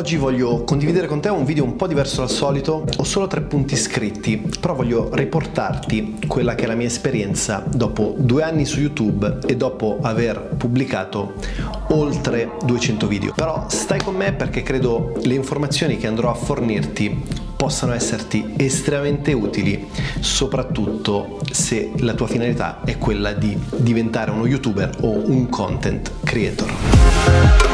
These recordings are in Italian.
Oggi voglio condividere con te un video un po' diverso dal solito, ho solo tre punti scritti, però voglio riportarti quella che è la mia esperienza dopo due anni su YouTube e dopo aver pubblicato oltre 200 video. Però stai con me perché credo le informazioni che andrò a fornirti possano esserti estremamente utili, soprattutto se la tua finalità è quella di diventare uno youtuber o un content creator.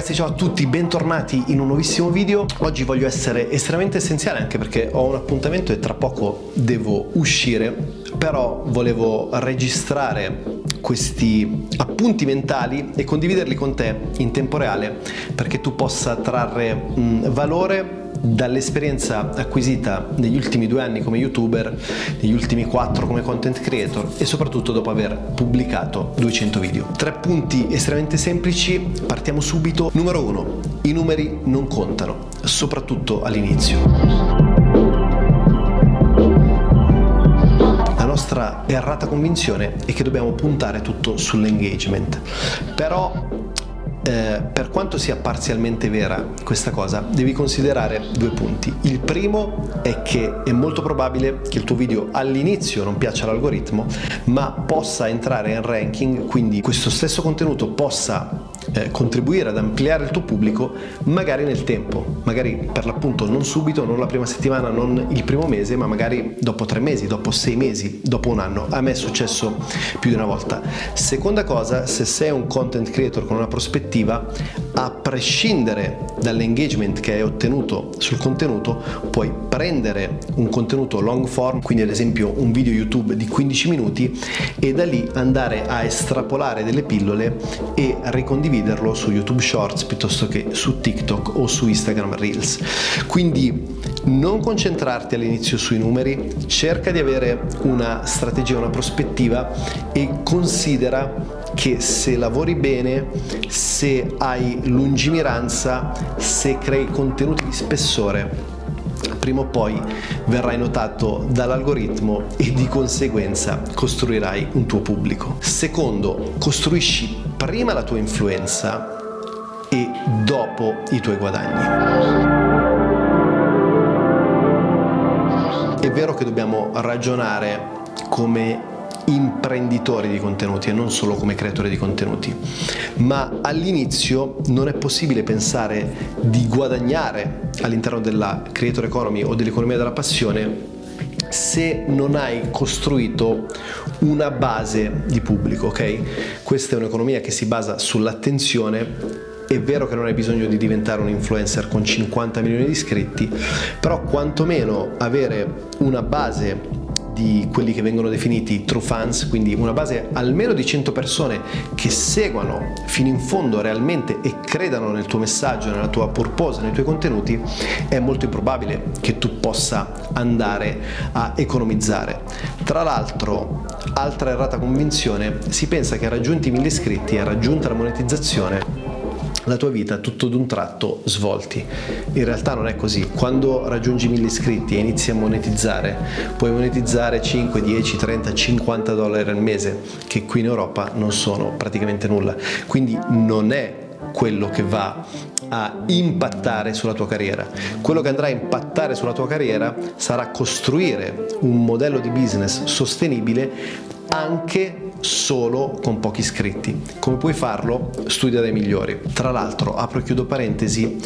Ragazzi, ciao a tutti, bentornati in un nuovissimo video. Oggi voglio essere estremamente essenziale anche perché ho un appuntamento e tra poco devo uscire, però volevo registrare questi appunti mentali e condividerli con te in tempo reale perché tu possa trarre mh, valore dall'esperienza acquisita negli ultimi due anni come youtuber, negli ultimi quattro come content creator e soprattutto dopo aver pubblicato 200 video. Tre punti estremamente semplici, partiamo subito. Numero uno, i numeri non contano, soprattutto all'inizio. Errata convinzione è che dobbiamo puntare tutto sull'engagement. Però eh, per quanto sia parzialmente vera questa cosa, devi considerare due punti. Il primo è che è molto probabile che il tuo video all'inizio non piaccia all'algoritmo, ma possa entrare in ranking, quindi questo stesso contenuto possa eh, contribuire ad ampliare il tuo pubblico magari nel tempo, magari per l'appunto non subito, non la prima settimana, non il primo mese, ma magari dopo tre mesi, dopo sei mesi, dopo un anno. A me è successo più di una volta. Seconda cosa, se sei un content creator con una prospettiva, a prescindere dall'engagement che hai ottenuto sul contenuto, puoi prendere un contenuto long form, quindi ad esempio un video YouTube di 15 minuti e da lì andare a estrapolare delle pillole e ricondividerlo su YouTube Shorts piuttosto che su TikTok o su Instagram Reels. Quindi non concentrarti all'inizio sui numeri, cerca di avere una strategia, una prospettiva e considera che se lavori bene, se hai lungimiranza, se crei contenuti di spessore, prima o poi verrai notato dall'algoritmo e di conseguenza costruirai un tuo pubblico. Secondo, costruisci prima la tua influenza e dopo i tuoi guadagni. È vero che dobbiamo ragionare come imprenditori di contenuti e non solo come creatori di contenuti. Ma all'inizio non è possibile pensare di guadagnare all'interno della creator economy o dell'economia della passione se non hai costruito una base di pubblico, ok? Questa è un'economia che si basa sull'attenzione è vero che non hai bisogno di diventare un influencer con 50 milioni di iscritti, però quantomeno avere una base di quelli che vengono definiti true fans, quindi una base almeno di 100 persone che seguano fino in fondo realmente e credano nel tuo messaggio, nella tua purpose, nei tuoi contenuti, è molto improbabile che tu possa andare a economizzare. Tra l'altro, altra errata convinzione, si pensa che raggiunti i 1000 iscritti e raggiunta la monetizzazione la tua vita tutto d'un tratto svolti. In realtà non è così. Quando raggiungi 1000 iscritti e inizi a monetizzare, puoi monetizzare 5, 10, 30, 50 dollari al mese, che qui in Europa non sono praticamente nulla. Quindi non è quello che va a impattare sulla tua carriera. Quello che andrà a impattare sulla tua carriera sarà costruire un modello di business sostenibile anche solo con pochi iscritti. Come puoi farlo? Studia dai migliori. Tra l'altro, apro e chiudo parentesi,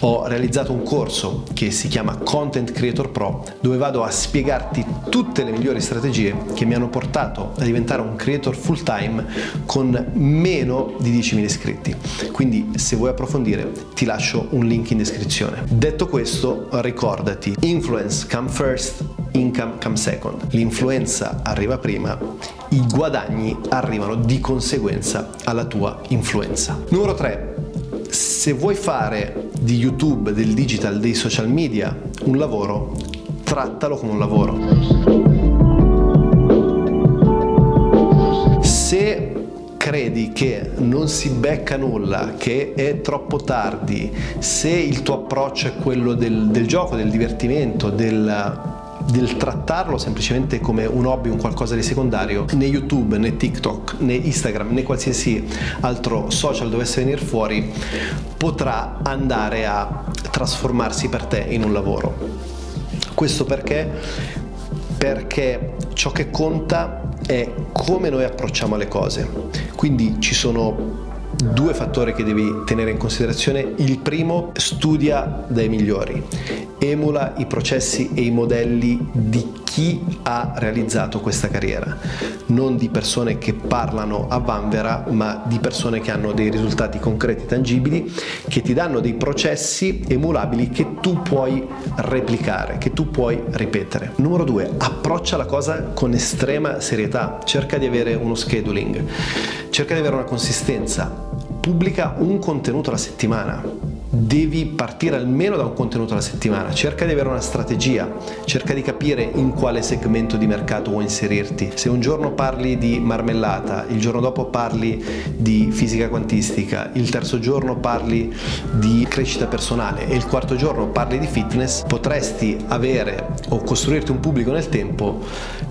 ho realizzato un corso che si chiama Content Creator Pro dove vado a spiegarti tutte le migliori strategie che mi hanno portato a diventare un creator full time con meno di 10.000 iscritti. Quindi se vuoi approfondire ti lascio un link in descrizione. Detto questo, ricordati, influence come first, income come second. L'influenza arriva prima, i guadagni arrivano di conseguenza alla tua influenza. Numero 3. Se vuoi fare di YouTube, del digital, dei social media un lavoro, trattalo come un lavoro. Se credi che non si becca nulla, che è troppo tardi, se il tuo approccio è quello del, del gioco, del divertimento, del del trattarlo semplicemente come un hobby, un qualcosa di secondario, né YouTube, né TikTok, né Instagram, né qualsiasi altro social dovesse venire fuori, potrà andare a trasformarsi per te in un lavoro. Questo perché? Perché ciò che conta è come noi approcciamo le cose. Quindi ci sono due fattori che devi tenere in considerazione. Il primo, studia dai migliori, emula i processi e i modelli di chi ha realizzato questa carriera, non di persone che parlano a vanvera, ma di persone che hanno dei risultati concreti, tangibili, che ti danno dei processi emulabili che tu puoi replicare, che tu puoi ripetere. Numero due, approccia la cosa con estrema serietà, cerca di avere uno scheduling, cerca di avere una consistenza, pubblica un contenuto alla settimana. Devi partire almeno da un contenuto alla settimana, cerca di avere una strategia, cerca di capire in quale segmento di mercato vuoi inserirti. Se un giorno parli di marmellata, il giorno dopo parli di fisica quantistica, il terzo giorno parli di crescita personale e il quarto giorno parli di fitness, potresti avere o costruirti un pubblico nel tempo,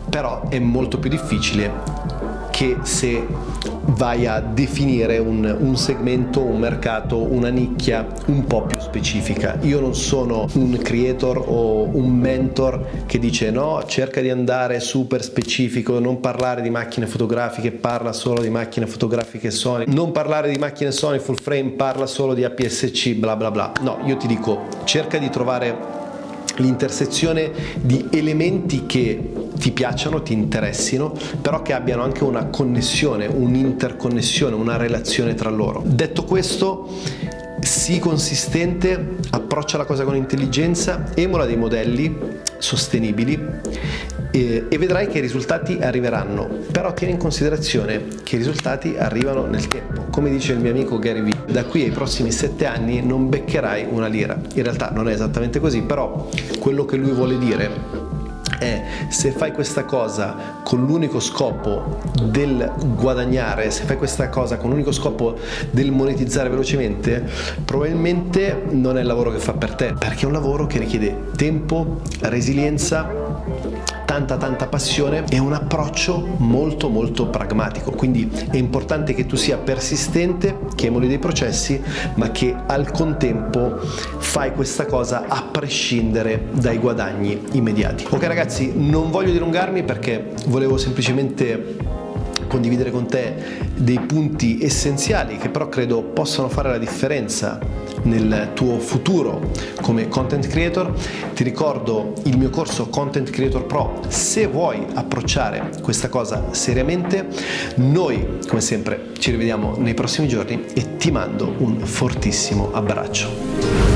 però è molto più difficile che se vai a definire un, un, segmento, un mercato, una nicchia un po' più specifica. Io non sono un creator o un mentor che dice no, cerca di andare super specifico, non parlare di macchine fotografiche, parla solo di macchine fotografiche Sony, non parlare di macchine Sony full frame, parla solo di APS-C, bla bla bla. No, io ti dico, cerca di trovare l'intersezione di elementi che ti piacciono, ti interessino, però che abbiano anche una connessione, un'interconnessione, una relazione tra loro. Detto questo, sii consistente, approccia la cosa con intelligenza, emula dei modelli sostenibili e, e, vedrai che i risultati arriveranno, però tieni in considerazione che i risultati arrivano nel tempo. Come dice il mio amico Gary Vee, da qui ai prossimi sette anni non beccherai una lira. In realtà non è esattamente così, però quello che lui vuole dire è se fai questa cosa con l'unico scopo del guadagnare, se fai questa cosa con l'unico scopo del monetizzare velocemente, probabilmente non è il lavoro che fa per te, perché è un lavoro che richiede tempo, resilienza tanta tanta passione e un approccio molto molto pragmatico. Quindi è importante che tu sia persistente, che emuli dei processi, ma che al contempo fai questa cosa a prescindere dai guadagni immediati. Ok ragazzi, non voglio dilungarmi perché volevo semplicemente condividere con te dei punti essenziali che però credo possano fare la differenza nel tuo futuro come content creator. Ti ricordo il mio corso Content Creator Pro se vuoi approcciare questa cosa seriamente. Noi, come sempre, ci rivediamo nei prossimi giorni e ti mando un fortissimo abbraccio.